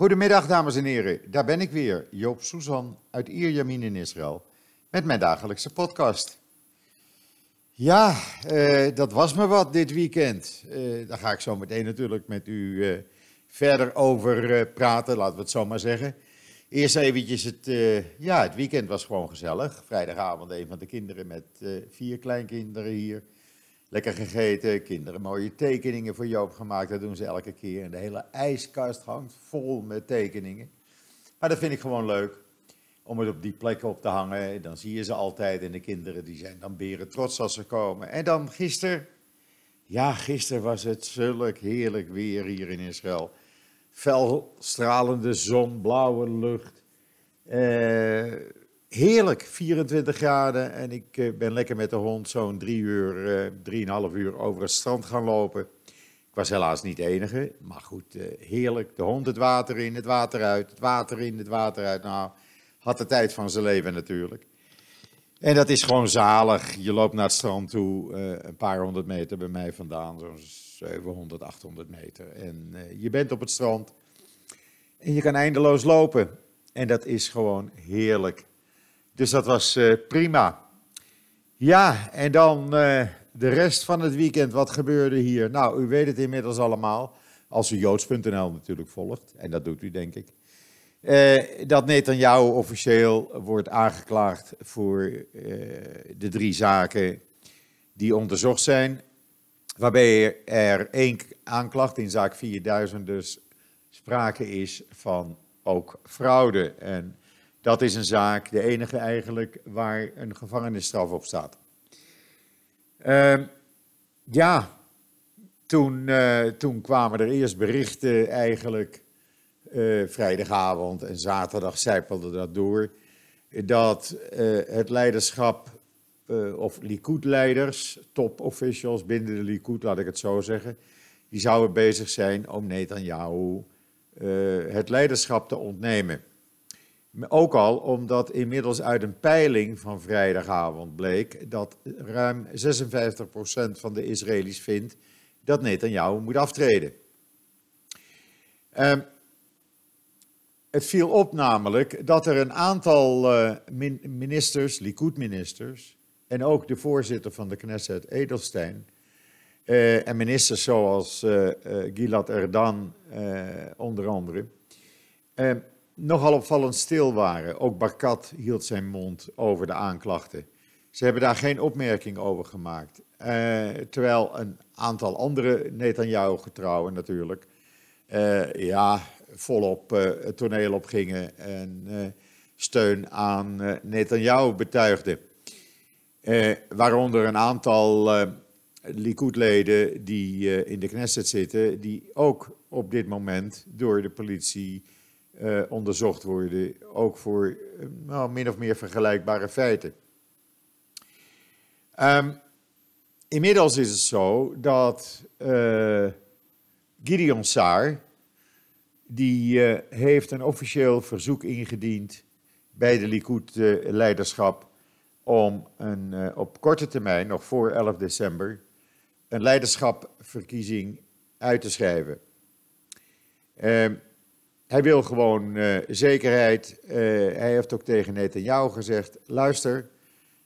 Goedemiddag, dames en heren. Daar ben ik weer, Joop Suzan uit Ierjamin in Israël, met mijn dagelijkse podcast. Ja, eh, dat was me wat dit weekend. Eh, daar ga ik zo meteen natuurlijk met u eh, verder over praten, laten we het zo maar zeggen. Eerst eventjes het, ja, het weekend was gewoon gezellig. Vrijdagavond een van de kinderen met vier kleinkinderen hier. Lekker gegeten, kinderen mooie tekeningen voor Joop gemaakt. Dat doen ze elke keer. En de hele ijskast hangt vol met tekeningen. Maar dat vind ik gewoon leuk. Om het op die plek op te hangen. Dan zie je ze altijd. En de kinderen die zijn dan beren trots als ze komen. En dan gisteren. Ja, gisteren was het zulk heerlijk weer hier in Israël. Fel stralende zon, blauwe lucht. Eh, heerlijk, 24 graden. En ik eh, ben lekker met de hond zo'n drie uur, eh, drieënhalf uur over het strand gaan lopen. Ik was helaas niet de enige, maar goed, eh, heerlijk. De hond het water in, het water uit, het water in, het water uit. Nou, had de tijd van zijn leven natuurlijk. En dat is gewoon zalig. Je loopt naar het strand toe, een paar honderd meter bij mij vandaan, zo'n 700, 800 meter. En je bent op het strand en je kan eindeloos lopen. En dat is gewoon heerlijk. Dus dat was eh, prima. Ja, en dan eh, de rest van het weekend, wat gebeurde hier? Nou, u weet het inmiddels allemaal, als u joods.nl natuurlijk volgt, en dat doet u denk ik. Eh, dat Netanyahu officieel wordt aangeklaagd voor de drie zaken die onderzocht zijn. Waarbij er één aanklacht in zaak 4000 dus sprake is van ook fraude. En dat is een zaak, de enige eigenlijk, waar een gevangenisstraf op staat. Ehm, ja, toen, eh, toen kwamen er eerst berichten eigenlijk, eh, vrijdagavond en zaterdag zijpelde dat door, dat eh, het leiderschap, of Likud-leiders, top-officials binnen de Likud, laat ik het zo zeggen, die zouden bezig zijn om Netanyahu het leiderschap te ontnemen. Ook al omdat inmiddels uit een peiling van vrijdagavond bleek dat ruim 56% van de Israëli's vindt dat Netanyahu moet aftreden. Ehm, het viel op namelijk dat er een aantal eh, min- ministers, Likud-ministers, en ook de voorzitter van de Knesset, Edelstein, eh, en ministers zoals eh, Gilad Erdan onder andere, eh, nogal opvallend stil waren. Ook Barkat hield zijn mond over de aanklachten. Ze hebben daar geen opmerking over gemaakt. Eh, terwijl een aantal andere Netanyahu-getrouwen natuurlijk, eh, ja, volop eh, het toneel opgingen en eh, steun aan eh, Netanyahu betuigden. Waaronder een aantal Likud-leden die in de Knesset zitten, die ook op dit moment door de politie eh, onderzocht worden, ook voor eh, nou, min of meer vergelijkbare feiten. Ehm, inmiddels is het zo dat eh, Gideon Saar, die heeft een officieel verzoek ingediend bij de Likud-leiderschap om een, op korte termijn, nog voor 11 december, een leiderschapverkiezing uit te schrijven. Ehm, hij wil gewoon eh, zekerheid. Eh, hij heeft ook tegen Netanyahu gezegd: luister,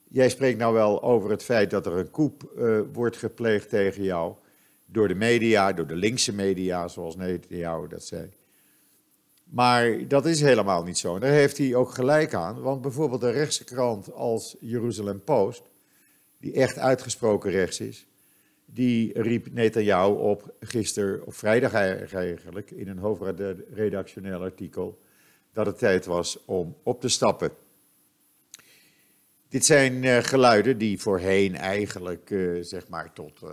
jij spreekt nou wel over het feit dat er een coup eh, wordt gepleegd tegen jou door de media, door de linkse media, zoals Netanyahu dat zei. Maar dat is helemaal niet zo. En daar heeft hij ook gelijk aan, want bijvoorbeeld een rechtse krant als Jerusalem Post, die echt uitgesproken rechts is, die riep Netanyahu op gisteren, of vrijdag eigenlijk, in een hoofdredactioneel artikel, dat het tijd was om op te stappen. Dit zijn eh, geluiden die voorheen eigenlijk, eh, zeg maar tot, eh,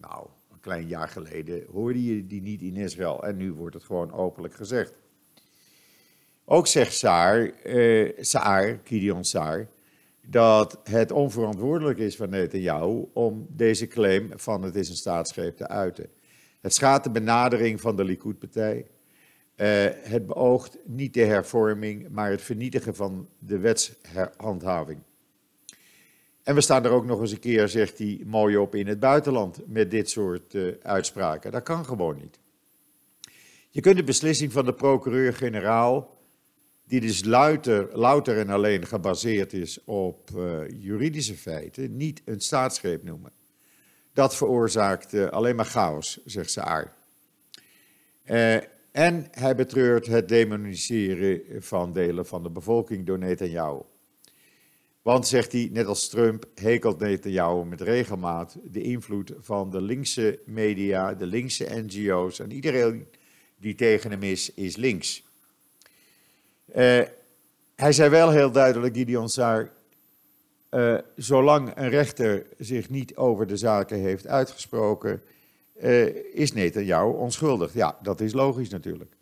nou, een klein jaar geleden, hoorde je die niet in Israël. En nu wordt het gewoon openlijk gezegd. Ook zegt Saar, Saar, Gideon Saar, dat het onverantwoordelijk is van Netanyahu om deze claim van het is een staatsgreep te uiten. Het schaadt de benadering van de Likud-partij. Eh, het beoogt niet de hervorming, maar het vernietigen van de wetshandhaving. En we staan er ook nog eens een keer, zegt hij, mooi op in het buitenland met dit soort eh, uitspraken. Dat kan gewoon niet. Je kunt de beslissing van de procureur-generaal, die dus louter, louter en alleen gebaseerd is op uh, juridische feiten, niet een staatsgreep noemen. Dat veroorzaakt uh, alleen maar chaos, zegt Saar. Uh, en hij betreurt het demoniseren van delen van de bevolking door Netanyahu. Want, zegt hij, net als Trump, hekelt Netanyahu met regelmaat de invloed van de linkse media, de linkse NGO's en iedereen die tegen hem is, is links. Uh, hij zei wel heel duidelijk, Gideon Saar, uh, zolang een rechter zich niet over de zaken heeft uitgesproken, uh, is Netanyahu onschuldig. Ja, dat is logisch natuurlijk.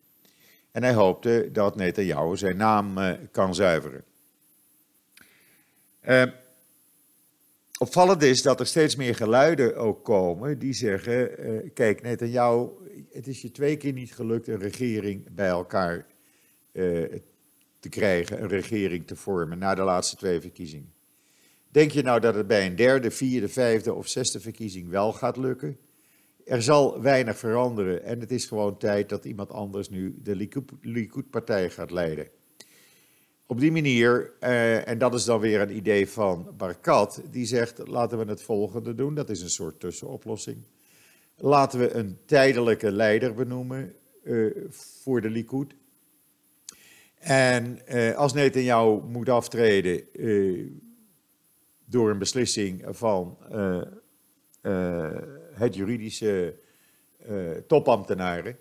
En hij hoopte dat Netanyahu zijn naam kan zuiveren. Opvallend is dat er steeds meer geluiden ook komen die zeggen: kijk, net aan jou, het is je twee keer niet gelukt een regering bij elkaar uh, te krijgen, een regering te vormen na de laatste twee verkiezingen. Denk je nou dat het bij een derde, vierde, vijfde of zesde verkiezing wel gaat lukken? Er zal weinig veranderen en het is gewoon tijd dat iemand anders nu de Likud-partij gaat leiden. Op die manier, uh, en dat is dan weer een idee van Barkat, die zegt: laten we het volgende doen. Dat is een soort tussenoplossing. Laten we een tijdelijke leider benoemen uh, voor de Likud. En uh, als Netanyahu moet aftreden door een beslissing van het juridische topambtenaren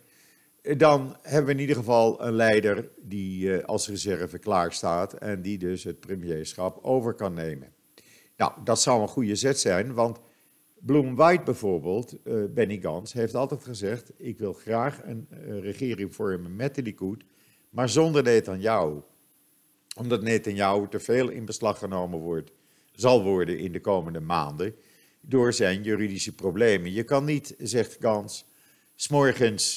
dan hebben we in ieder geval een leider die als reserve klaar staat en die dus het premierschap over kan nemen. Nou, dat zou een goede zet zijn, want Bloem White bijvoorbeeld, Benny Gans, heeft altijd gezegd: ik wil graag een regering vormen met de Likud, maar zonder Netanyahu. Omdat Netanyahu te veel in beslag genomen wordt, zal worden in de komende maanden door zijn juridische problemen. Je kan niet, zegt Gans, s'morgens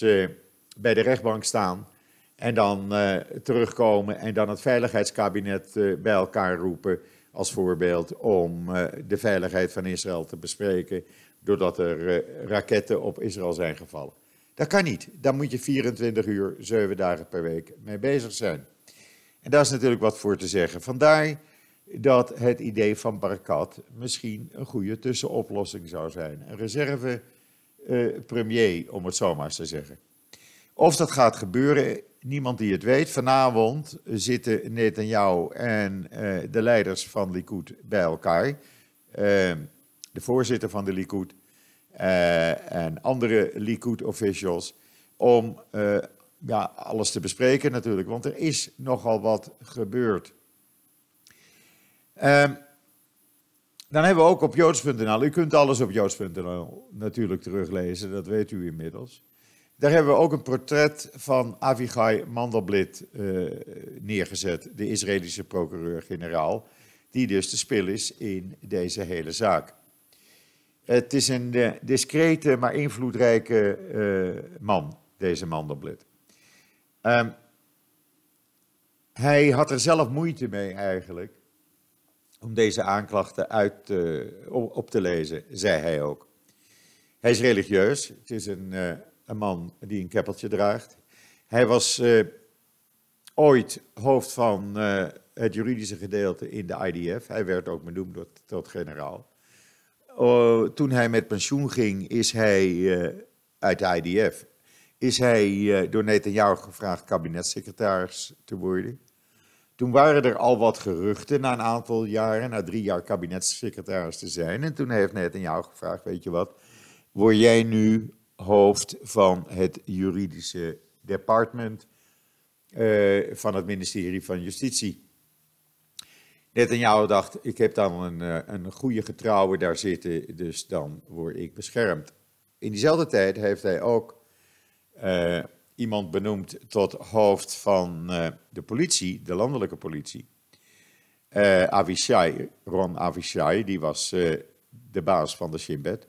bij de rechtbank staan en dan uh, terugkomen en dan het veiligheidskabinet uh, bij elkaar roepen als voorbeeld om uh, de veiligheid van Israël te bespreken doordat er raketten op Israël zijn gevallen. Dat kan niet. Daar moet je 24 uur, 7 dagen per week mee bezig zijn. En daar is natuurlijk wat voor te zeggen. Vandaar dat het idee van Barakat misschien een goede tussenoplossing zou zijn. Een reserve premier, om het zo maar eens te zeggen. Of dat gaat gebeuren, niemand die het weet. Vanavond zitten Netanyahu en uh, de leiders van Likud bij elkaar. Uh, de voorzitter van de Likud en andere Likud-officials. Om ja, alles te bespreken natuurlijk, want er is nogal wat gebeurd. Ehm, dan hebben we ook op joods.nl, u kunt alles op joods.nl natuurlijk teruglezen, dat weet u inmiddels. Daar hebben we ook een portret van Avigai Mandelblit uh, neergezet, de Israëlische procureur-generaal, die dus de spil is in deze hele zaak. Het is een uh, discrete, maar invloedrijke uh, man, deze Mandelblit. Um, hij had er zelf moeite mee eigenlijk om deze aanklachten uit, op te lezen, zei hij ook. Hij is religieus, het is een een man die een keppeltje draagt. Hij was ooit hoofd van het juridische gedeelte in de IDF. Hij werd ook benoemd tot generaal. Uh, toen hij met pensioen ging, is hij eh, uit de IDF. Is hij door Netanyahu gevraagd kabinetssecretaris te worden. Toen waren er al wat geruchten na een aantal jaren, na drie jaar kabinetssecretaris te zijn. En toen heeft Netanyahu gevraagd, weet je wat, word jij nu hoofd van het juridische department uh, van het ministerie van Justitie. Netanyahu dacht, ik heb dan een, eh, een goede getrouwe daar zitten, dus dan word ik beschermd. In diezelfde tijd heeft hij ook uh, iemand benoemd tot hoofd van uh, de politie, de landelijke politie. Avishai, Ron Avishai, die was de baas van de Shin Bet.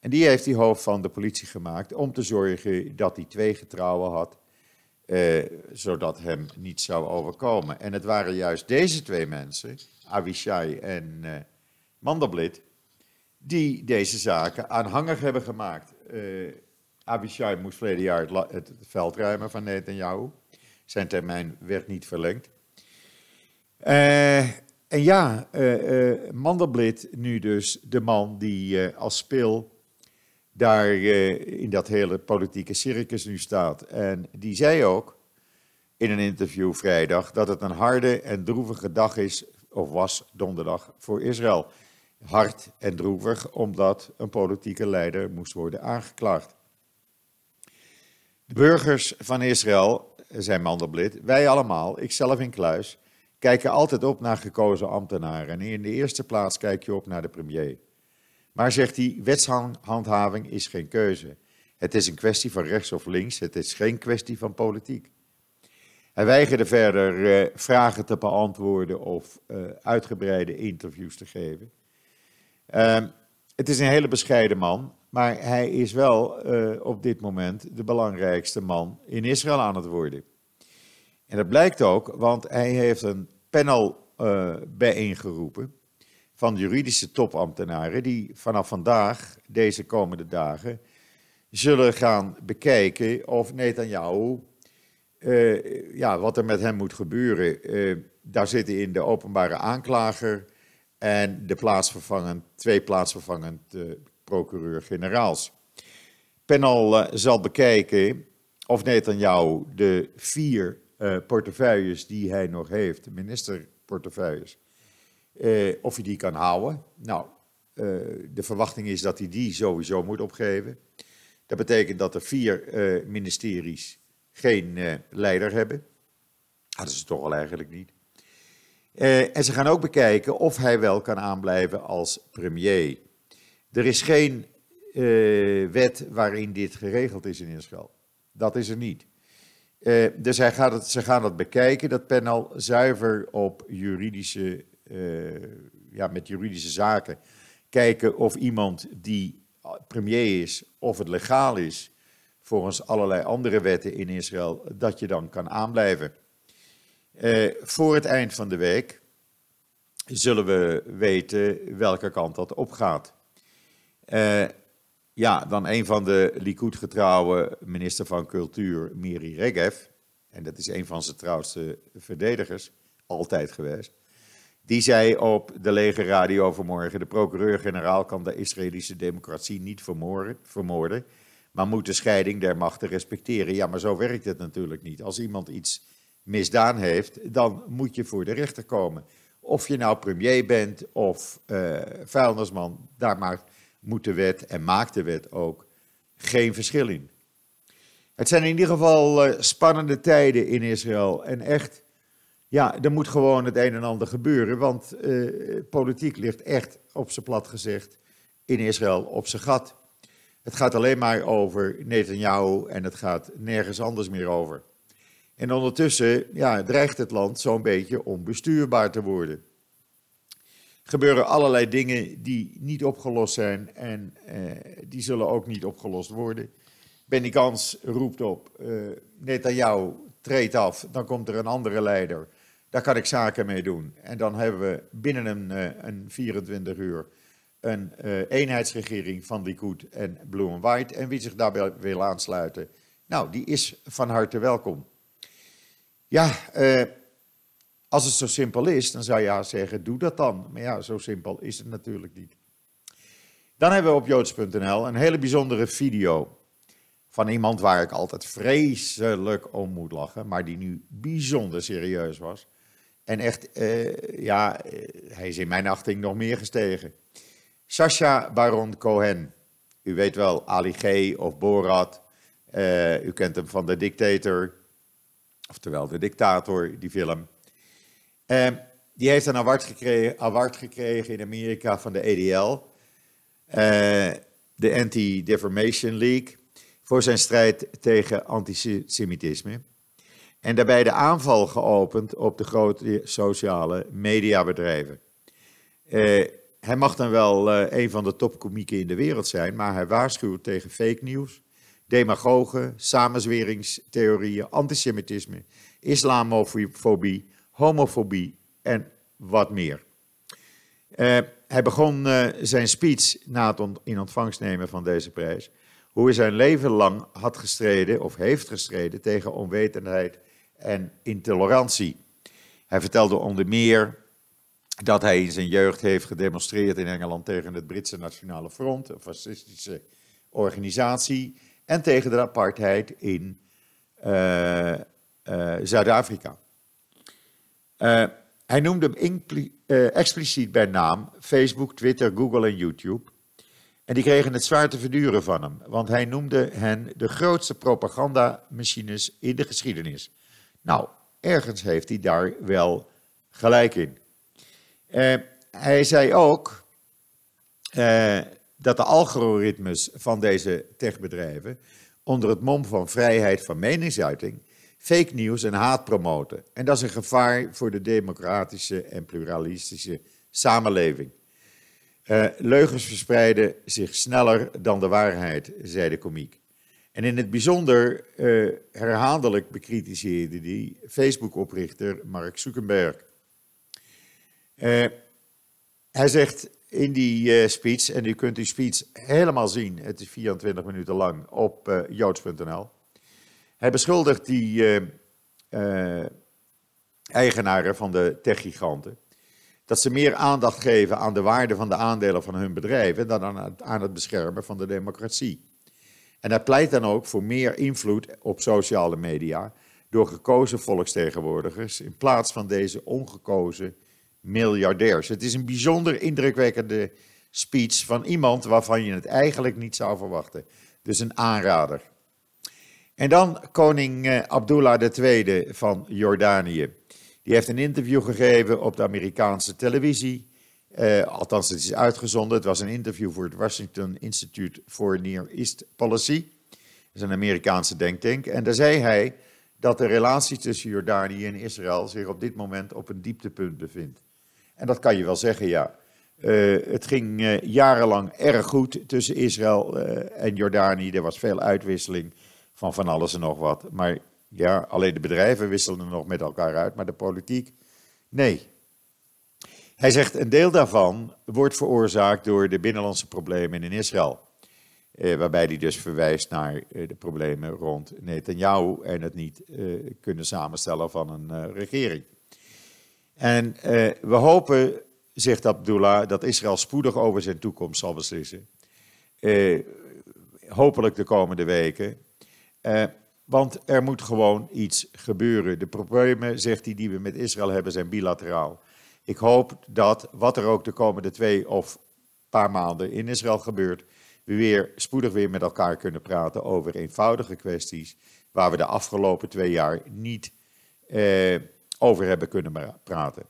En die heeft hij hoofd van de politie gemaakt om te zorgen dat hij twee getrouwen had, eh, zodat hem niets zou overkomen. En het waren juist deze twee mensen, Avishai en eh, Mandelblit, die deze zaken aanhangig hebben gemaakt. Eh, Abishai moest verleden jaar het, veld ruimen van Netanyahu. Zijn termijn werd niet verlengd. Eh, en ja, eh, Mandelblit nu dus de man die als spil daar eh, in dat hele politieke circus nu staat. En die zei ook in een interview vrijdag dat het een harde en droevige dag is, of was donderdag, voor Israël. Hard en droevig omdat een politieke leider moest worden aangeklaagd. De burgers van Israël, zei Mandelblit, wij allemaal, ikzelf in kluis, kijken altijd op naar gekozen ambtenaren. En in de eerste plaats kijk je op naar de premier. Maar zegt hij, wetshandhaving is geen keuze. Het is een kwestie van rechts of links, het is geen kwestie van politiek. Hij weigerde verder eh, vragen te beantwoorden of eh, uitgebreide interviews te geven. Ehm, het is een hele bescheiden man, maar hij is wel eh, op dit moment de belangrijkste man in Israël aan het worden. En dat blijkt ook, want hij heeft een panel bijeengeroepen van juridische topambtenaren die vanaf vandaag, deze komende dagen, zullen gaan bekijken of Netanyahu, eh, ja, wat er met hem moet gebeuren. Eh, daar zitten in de openbare aanklager en de plaatsvervangend, twee plaatsvervangend eh, procureur-generaals. Panel zal bekijken of Netanyahu de vier portefeuilles die hij nog heeft, ministerportefeuilles, eh, of hij die kan houden. Nou, eh, de verwachting is dat hij die sowieso moet opgeven. Dat betekent dat er vier eh, ministeries geen leider hebben. Hadden ze toch al eigenlijk niet. En ze gaan ook bekijken of hij wel kan aanblijven als premier. Er is geen wet waarin dit geregeld is in Israël. Dat is er niet. Dus hij gaat het, ze gaan dat bekijken, dat panel, zuiver op juridische, ja, met juridische zaken. Kijken of iemand die premier is, of het legaal is, volgens allerlei andere wetten in Israël, dat je dan kan aanblijven. Eh, voor het eind van de week zullen we weten welke kant dat opgaat. Eh, ja, dan een van de Likud-getrouwe minister van Cultuur, Miri Regev, en dat is een van zijn trouwste verdedigers, altijd geweest, die zei op de lege radio vanmorgen, de procureur-generaal kan de Israëlische democratie niet vermoorden, vermoorden, maar moet de scheiding der machten respecteren. Ja, maar zo werkt het natuurlijk niet. Als iemand iets misdaan heeft, dan moet je voor de rechter komen. Of je nou premier bent of uh, vuilnisman, daar maakt, moet de wet en maakt de wet ook geen verschil in. Het zijn in ieder geval uh, spannende tijden in Israël. En echt, ja, er moet gewoon het een en ander gebeuren. Want uh, politiek ligt echt, op zijn plat gezegd, in Israël op zijn gat. Het gaat alleen maar over Netanyahu en het gaat nergens anders meer over. En ondertussen ja, dreigt het land zo'n beetje onbestuurbaar te worden. Gebeuren allerlei dingen die niet opgelost zijn en eh, die zullen ook niet opgelost worden. Benny Gans roept op, uh, Netanyahu treedt af, dan komt er een andere leider. Daar kan ik zaken mee doen. En dan hebben we binnen een, uh, een 24 uur een uh, eenheidsregering van Likud en Blue and White. En wie zich daarbij wil aansluiten, nou, die is van harte welkom. Ja, uh, als het zo simpel is, dan zou je zeggen, doe dat dan. Maar ja, zo simpel is het natuurlijk niet. Dan hebben we op joods.nl een hele bijzondere video van iemand waar ik altijd vreselijk om moet lachen, maar die nu bijzonder serieus was. En echt, uh, ja, hij is in mijn achting nog meer gestegen. Sasha Baron Cohen. U weet wel, Ali G. of Borat. Uh, u kent hem van The Dictator. Oftewel, De Dictator, die film. Uh, die heeft een award gekregen, award gekregen in Amerika van de EDL. De Anti-Defamation League. Voor zijn strijd tegen antisemitisme. En daarbij de aanval geopend op de grote sociale mediabedrijven. Uh, hij mag dan wel uh, een van de topkomieken in de wereld zijn, maar hij waarschuwt tegen fake nieuws, demagogen, samenzweringstheorieën, antisemitisme, islamofobie, homofobie en wat meer. Uh, hij begon zijn speech na het in ontvangst nemen van deze prijs. hoe hij zijn leven lang had gestreden of heeft gestreden tegen onwetendheid en intolerantie. Hij vertelde onder meer dat hij in zijn jeugd heeft gedemonstreerd in Engeland tegen het Britse Nationale Front, een fascistische organisatie, en tegen de apartheid in uh, uh, Zuid-Afrika. Uh, hij noemde hem expliciet bij naam Facebook, Twitter, Google en YouTube. En die kregen het zwaar te verduren van hem, want hij noemde hen de grootste propagandamachines in de geschiedenis. Nou, ergens heeft hij daar wel gelijk in. Uh, hij zei ook uh, dat de algoritmes van deze techbedrijven onder het mom van vrijheid van meningsuiting fake news en haat promoten. En dat is een gevaar voor de democratische en pluralistische samenleving. Uh, leugens verspreiden zich sneller dan de waarheid, zei de komiek. En in het bijzonder uh, herhaaldelijk bekritiseerde die Facebook-oprichter Mark Zuckerberg. Uh, hij zegt in die uh, speech, en u kunt die speech helemaal zien, het is 24 minuten lang, op joods.nl. Hij beschuldigt die eigenaren van de techgiganten dat ze meer aandacht geven aan de waarde van de aandelen van hun bedrijven dan aan het, aan het beschermen van de democratie. En hij pleit dan ook voor meer invloed op sociale media door gekozen volksvertegenwoordigers in plaats van deze ongekozen miljardairs. Het is een bijzonder indrukwekkende speech van iemand waarvan je het eigenlijk niet zou verwachten. Dus een aanrader. En dan koning eh, Abdullah II van Jordanië. Die heeft een interview gegeven op de Amerikaanse televisie. Uh, althans, het is uitgezonden. Het was een interview voor het Washington Institute for Near East Policy. Dat is een Amerikaanse denktank. En daar zei hij dat de relatie tussen Jordanië en Israël zich op dit moment op een dieptepunt bevindt. En dat kan je wel zeggen, ja. Uh, het ging uh, jarenlang erg goed tussen Israël en Jordanië. Er was veel uitwisseling van van alles en nog wat. Maar ja, alleen de bedrijven wisselen nog met elkaar uit, maar de politiek, nee. Hij zegt, een deel daarvan wordt veroorzaakt door de binnenlandse problemen in Israël. Eh, waarbij hij dus verwijst naar eh, de problemen rond Netanyahu en het niet eh, kunnen samenstellen van een uh, regering. En eh, we hopen, zegt Abdullah, dat Israël spoedig over zijn toekomst zal beslissen. Eh, hopelijk de komende weken. Want er moet gewoon iets gebeuren. De problemen, zegt hij, die we met Israël hebben, zijn bilateraal. Ik hoop dat, wat er ook de komende twee of paar maanden in Israël gebeurt, we weer spoedig weer met elkaar kunnen praten over eenvoudige kwesties waar we de afgelopen twee jaar niet eh, over hebben kunnen praten.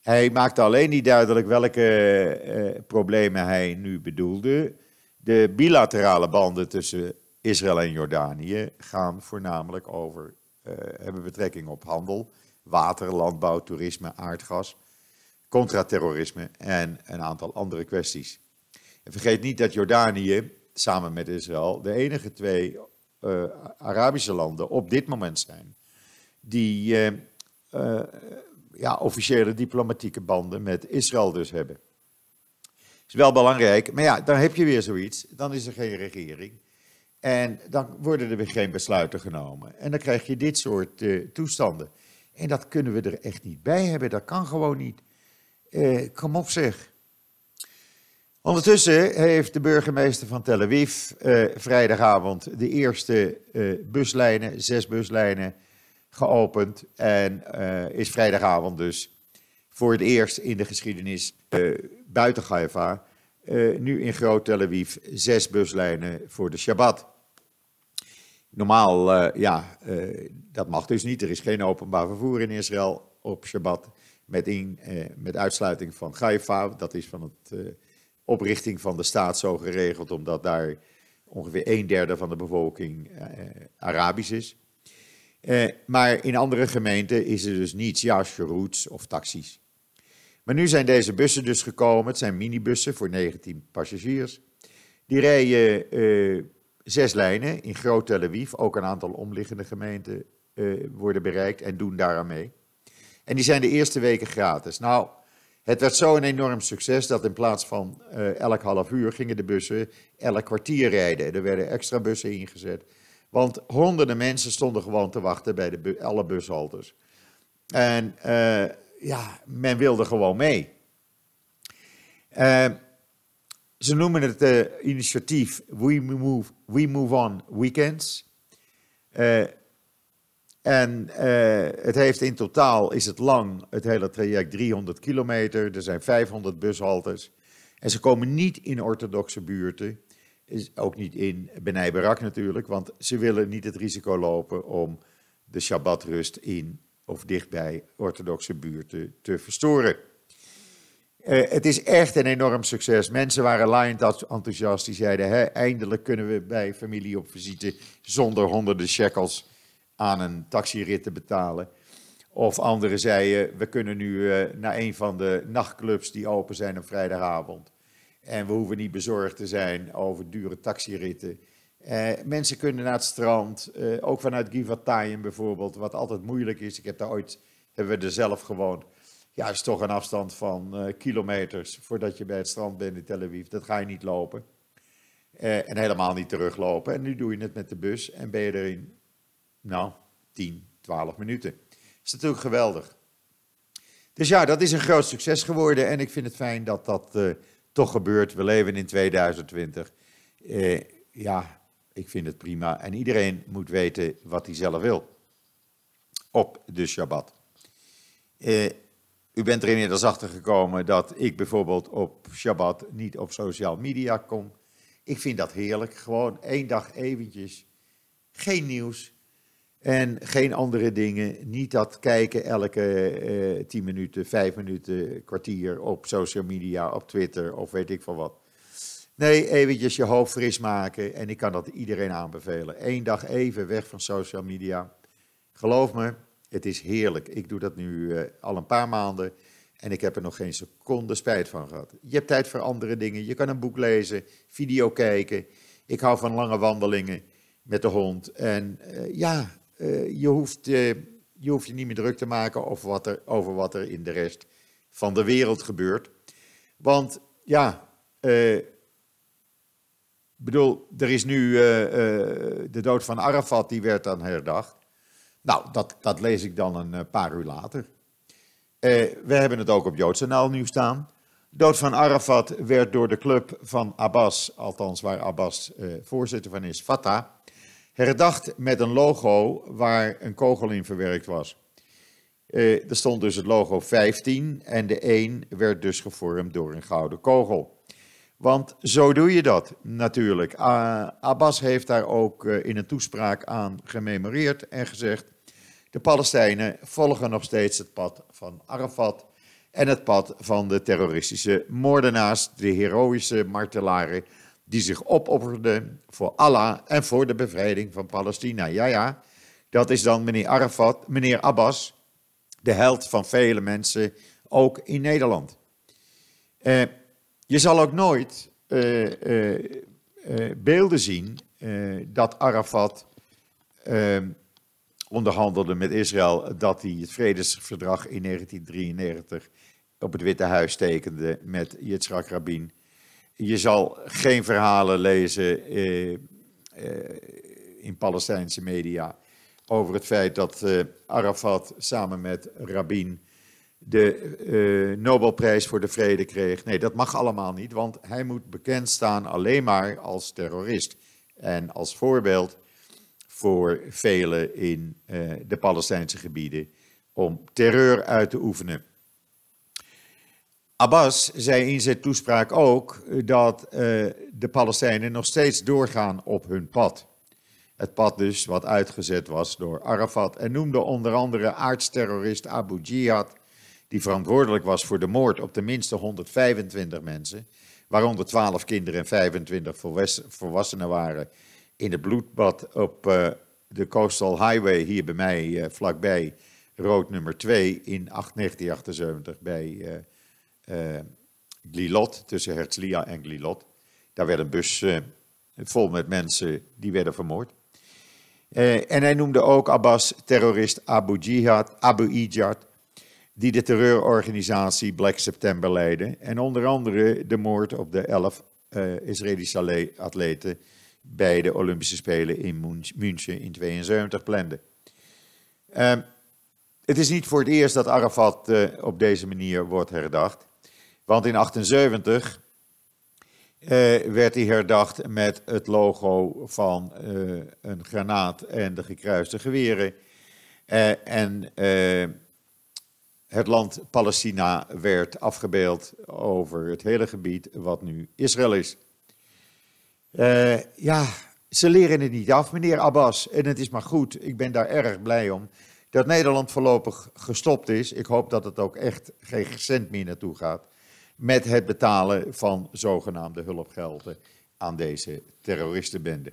Hij maakte alleen niet duidelijk welke eh, problemen hij nu bedoelde. De bilaterale banden tussen Israël en Jordanië gaan voornamelijk over, uh, hebben betrekking op handel, water, landbouw, toerisme, aardgas, contraterrorisme en een aantal andere kwesties. En vergeet niet dat Jordanië samen met Israël de enige twee uh, Arabische landen op dit moment zijn die uh, ja, officiële diplomatieke banden met Israël dus hebben. Is wel belangrijk, maar ja, dan heb je weer zoiets. Dan is er geen regering. En dan worden er weer geen besluiten genomen. En dan krijg je dit soort toestanden. En dat kunnen we er echt niet bij hebben. Dat kan gewoon niet. Uh, kom op zeg. Ondertussen heeft de burgemeester van Tel Aviv uh, vrijdagavond de eerste buslijnen, zes buslijnen, geopend. En is vrijdagavond dus voor het eerst in de geschiedenis buiten Haifa nu in Groot Tel Aviv zes buslijnen voor de Shabbat. Normaal, uh, ja, uh, dat mag dus niet. Er is geen openbaar vervoer in Israël op Shabbat. Met, in, uh, met uitsluiting van Haifa. Dat is van het oprichting van de staat zo geregeld, omdat daar ongeveer een derde van de bevolking Arabisch is. maar in andere gemeenten is er dus niets, ja, routes of taxis. Maar nu zijn deze bussen dus gekomen. Het zijn minibussen voor 19 passagiers. Die rijden zes lijnen in Groot Tel Aviv. Ook een aantal omliggende gemeenten uh, worden bereikt en doen daaraan mee. En die zijn de eerste weken gratis. Nou, Het werd zo'n enorm succes dat in plaats van uh, elk half uur gingen de bussen elk kwartier rijden. Er werden extra bussen ingezet. Want honderden mensen stonden gewoon te wachten bij de alle bushaltes. En uh, ja, men wilde gewoon mee. Uh, ze noemen het uh, initiatief We Move, We Move On Weekends. En uh, het heeft in totaal, is het lang, het hele traject 300 kilometer. Er zijn 500 bushaltes. En ze komen niet in orthodoxe buurten. Is ook niet in Benai Barak natuurlijk, want ze willen niet het risico lopen om de Shabbatrust in of dichtbij orthodoxe buurten te verstoren. Uh, het is echt een enorm succes. Mensen waren laaiend enthousiast. Die zeiden: hè, eindelijk kunnen we bij familie op visite zonder honderden shekels aan een taxirit te betalen. Of anderen zeiden, we kunnen nu uh, naar een van de nachtclubs die open zijn op vrijdagavond. En we hoeven niet bezorgd te zijn over dure taxiritten. Uh, mensen kunnen naar het strand, ook vanuit Givatayim bijvoorbeeld, wat altijd moeilijk is. Ik heb daar ooit, hebben we er zelf gewoond. Ja, is toch een afstand van kilometers voordat je bij het strand bent in Tel Aviv. Dat ga je niet lopen. en helemaal niet teruglopen. En nu doe je het met de bus en ben je er in nou, 10, 12 minuten. Dat is natuurlijk geweldig. Dus ja, dat is een groot succes geworden en ik vind het fijn dat dat uh, toch gebeurt. We leven in 2020. Uh, eh, ja, ik vind het prima. En iedereen moet weten wat hij zelf wil op de Shabbat. U bent er inmiddels achter gekomen dat ik bijvoorbeeld op Shabbat niet op social media kom. Ik vind dat heerlijk. Gewoon één dag eventjes. Geen nieuws, en geen andere dingen. Niet dat kijken elke uh, 10 minuten, 5 minuten, kwartier op social media, op Twitter of weet ik veel wat. Nee, eventjes je hoofd fris maken. En ik kan dat iedereen aanbevelen. Eén dag even weg van social media. Geloof me, het is heerlijk. Ik doe dat nu uh, al een paar maanden. En ik heb er nog geen seconde spijt van gehad. Je hebt tijd voor andere dingen. Je kan een boek lezen, video kijken. Ik hou van lange wandelingen met de hond. En uh, ja, uh, je, hoeft, je hoeft niet meer druk te maken over wat, er, over wat er in de rest van de wereld gebeurt. Want ja, uh, bedoel, er is nu de dood van Arafat, die werd dan herdacht. Nou, dat, dat lees ik dan een paar uur later. we hebben het ook op Joodse nu staan. Dood van Arafat werd door de club van Abbas, althans waar Abbas voorzitter van is, Fatah, herdacht met een logo waar een kogel in verwerkt was. Er stond dus het logo 15 en de 1 werd dus gevormd door een gouden kogel. Want zo doe je dat natuurlijk. Abbas heeft daar ook uh, in een toespraak aan gememoreerd en gezegd: de Palestijnen volgen nog steeds het pad van Arafat en het pad van de terroristische moordenaars, de heroïsche martelaren die zich opofferden voor Allah en voor de bevrijding van Palestina. Ja, ja, dat is dan meneer Arafat, meneer Abbas, de held van vele mensen, ook in Nederland. Uh, je zal ook nooit uh, uh, beelden zien dat Arafat onderhandelde met Israël dat hij het vredesverdrag in 1993 op het Witte Huis tekende met Yitzhak Rabin. Je zal geen verhalen lezen eh, eh, in Palestijnse media over het feit dat eh, Arafat samen met Rabin de eh, Nobelprijs voor de Vrede kreeg. Nee, dat mag allemaal niet, want hij moet bekend staan alleen maar als terrorist. En als voorbeeld voor velen in eh, de Palestijnse gebieden om terreur uit te oefenen. Abbas zei in zijn toespraak ook dat uh, de Palestijnen nog steeds doorgaan op hun pad. Het pad dus wat uitgezet was door Arafat en noemde onder andere aardsterrorist Abu Jihad, die verantwoordelijk was voor de moord op tenminste 125 mensen, waaronder 12 kinderen en 25 volwassenen waren, in het bloedbad op uh, de Coastal Highway hier bij mij uh, vlakbij, rood nummer 2 in 1978 bij uh, Glilot, tussen Herzliya en Glilot. Daar werd een bus vol met mensen die werden vermoord. En hij noemde ook Abbas terrorist Abu Jihad, Abu Ijad, die de terreurorganisatie Black September leidde. En onder andere de moord op de elf uh, Israëlische atleten bij de Olympische Spelen in München in 72 plande. Uh, het is niet voor het eerst dat Arafat uh, op deze manier wordt herdacht. Want in 78 uh, werd hij herdacht met het logo van een granaat en de gekruiste geweren. en het land Palestina werd afgebeeld over het hele gebied wat nu Israël is. Uh, ja, ze leren het niet af, meneer Abbas. En het is maar goed, ik ben daar erg blij om. Dat Nederland voorlopig gestopt is. Ik hoop dat het ook echt geen cent meer naartoe gaat. Met het betalen van zogenaamde hulpgelden aan deze terroristenbende.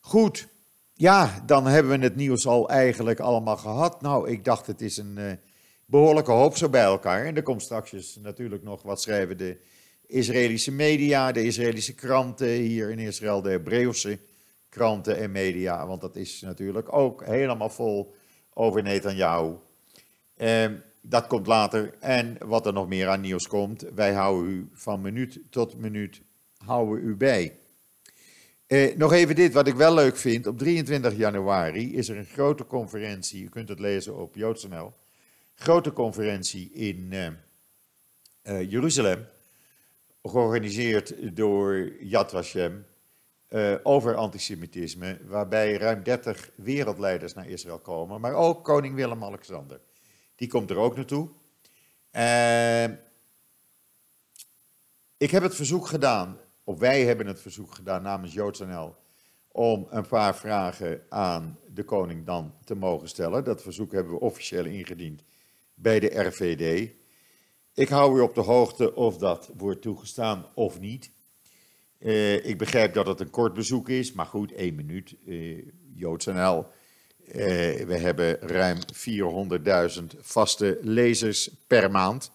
Goed, ja, dan hebben we het nieuws al eigenlijk allemaal gehad. Nou, ik dacht het is een uh, behoorlijke hoop zo bij elkaar. En er komt straks natuurlijk nog wat schrijven de Israëlische media, de Israëlische kranten hier in Israël, de Hebreeuwse kranten en media. Want dat is natuurlijk ook helemaal vol over Netanyahu. Eh, dat komt later. En wat er nog meer aan nieuws komt, wij houden u van minuut tot minuut houden u bij. Eh, nog even dit, wat ik wel leuk vind. Op 23 januari is er een grote conferentie, u kunt het lezen op joods.nl grote conferentie in uh, uh, Jeruzalem, georganiseerd door Yad Vashem, uh, over antisemitisme, waarbij ruim 30 wereldleiders naar Israël komen, maar ook koning Willem-Alexander. Die komt er ook naartoe. ik heb het verzoek gedaan, of wij hebben het verzoek gedaan namens JoodsNL, om een paar vragen aan de koning dan te mogen stellen. Dat verzoek hebben we officieel ingediend bij de RVD. Ik hou u op de hoogte of dat wordt toegestaan of niet. Uh, ik begrijp dat het een kort bezoek is, maar goed, één minuut. Uh, JoodsNL. Uh, we hebben ruim 400.000 vaste lezers per maand.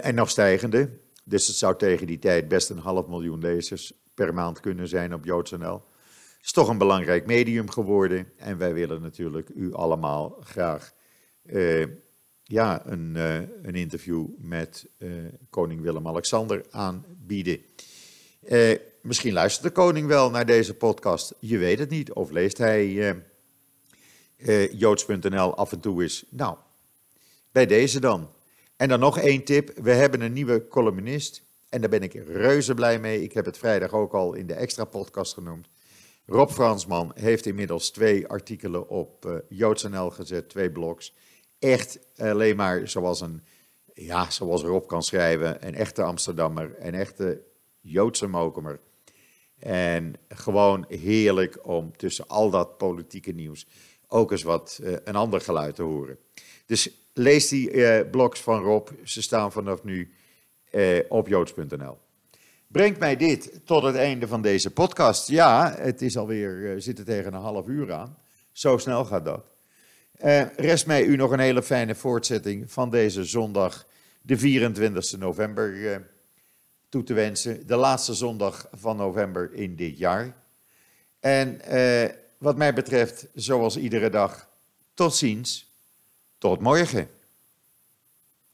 en nog stijgende. Dus het zou tegen die tijd best een half miljoen lezers per maand kunnen zijn op JoodsNL. Het is toch een belangrijk medium geworden. En wij willen natuurlijk u allemaal graag ja, een, uh, een interview met uh, koning Willem-Alexander aanbieden. Uh, misschien luistert de koning wel naar deze podcast, je weet het niet. Of leest hij joods.nl af en toe eens. Nou, bij deze dan. En dan nog één tip, we hebben een nieuwe columnist. En daar ben ik reuze blij mee. Ik heb het vrijdag ook al in de extra podcast genoemd. Rob Fransman heeft inmiddels twee artikelen op joods.nl gezet, twee blogs echt alleen maar zoals een, ja, zoals erop kan schrijven, een echte Amsterdammer, een echte Joodse mokemer. En gewoon heerlijk om tussen al dat politieke nieuws ook eens wat uh, een ander geluid te horen. Dus lees die uh, blogs van Rob, ze staan vanaf nu uh, op joods.nl. Brengt mij dit tot het einde van deze podcast. Ja, het is alweer, zitten tegen een half uur aan. Zo snel gaat dat. Uh, rest mij u nog een hele fijne voortzetting van deze zondag, de 24 november, uh, toe te wensen. De laatste zondag van november in dit jaar. En uh, wat mij betreft, zoals iedere dag, tot ziens, tot morgen.